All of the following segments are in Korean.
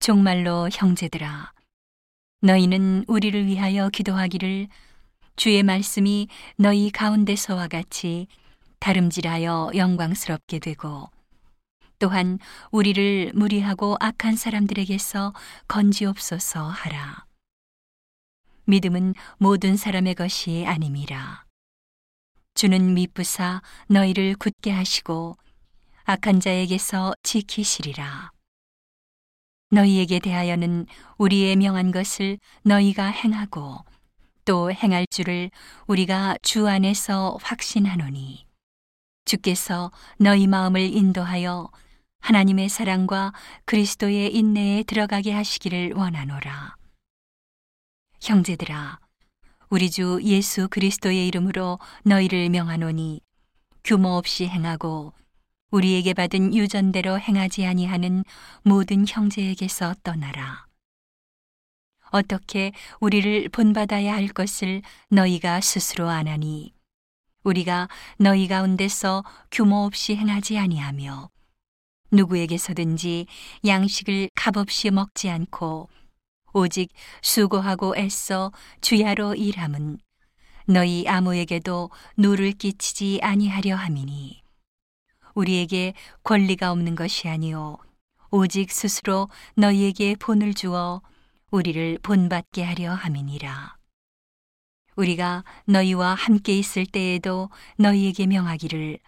종말로 형제들아 너희는 우리를 위하여 기도하기를 주의 말씀이 너희 가운데서와 같이 다름질하여 영광스럽게 되고 또한 우리를 무리하고 악한 사람들에게서 건지옵소서 하라. 믿음은 모든 사람의 것이 아님이라. 주는 미쁘사 너희를 굳게 하시고 악한 자에게서 지키시리라. 너희에게 대하여는 우리의 명한 것을 너희가 행하고 또 행할 줄을 우리가 주 안에서 확신하노니 주께서 너희 마음을 인도하여 하나님의 사랑과 그리스도의 인내에 들어가게 하시기를 원하노라. 형제들아, 우리 주 예수 그리스도의 이름으로 너희를 명하노니 규모 없이 행하고 우리에게 받은 유전대로 행하지 아니하는 모든 형제에게서 떠나라. 어떻게 우리를 본받아야 할 것을 너희가 스스로 아나니 우리가 너희 가운데서 규모 없이 행하지 아니하며 누구에게서든지 양식을 값없이 먹지 않고 오직 수고하고 애써 주야로 일함은 너희 아무에게도 누를 끼치지 아니하려 함이니 우리에게 권리가 없는 것이 아니요 오직 스스로 너희에게 본을 주어 우리를 본받게 하려 함이니라. 우리가 너희와 함께 있을 때에도 너희에게 명하기를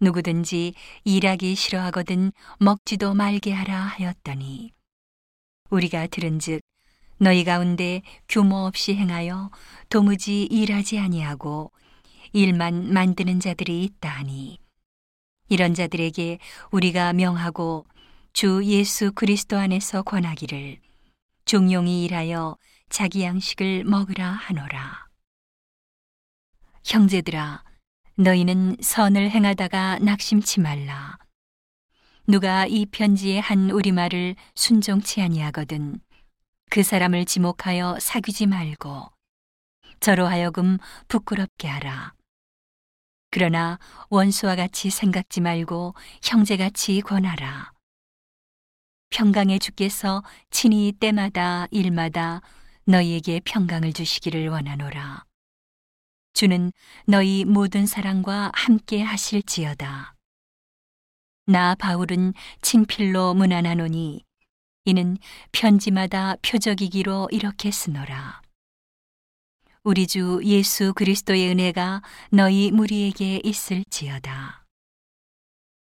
누구든지 일하기 싫어하거든 먹지도 말게 하라 하였더니 우리가 들은즉 너희 가운데 규모 없이 행하여 도무지 일하지 아니하고 일만 만드는 자들이 있다 하니 이런 자들에게 우리가 명하고 주 예수 그리스도 안에서 권하기를 종용이 일하여 자기 양식을 먹으라 하노라. 형제들아, 너희는 선을 행하다가 낙심치 말라. 누가 이 편지의 한 우리말을 순종치 아니하거든 그 사람을 지목하여 사귀지 말고 저로 하여금 부끄럽게 하라. 그러나 원수와 같이 생각지 말고 형제같이 권하라. 평강의 주께서 친히 때마다 일마다 너희에게 평강을 주시기를 원하노라. 주는 너희 모든 사랑과 함께 하실지어다. 나 바울은 친필로 문안하노니 이는 편지마다 표적이기로 이렇게 쓰노라. 우리 주 예수 그리스도의 은혜가 너희 무리에게 있을지어다.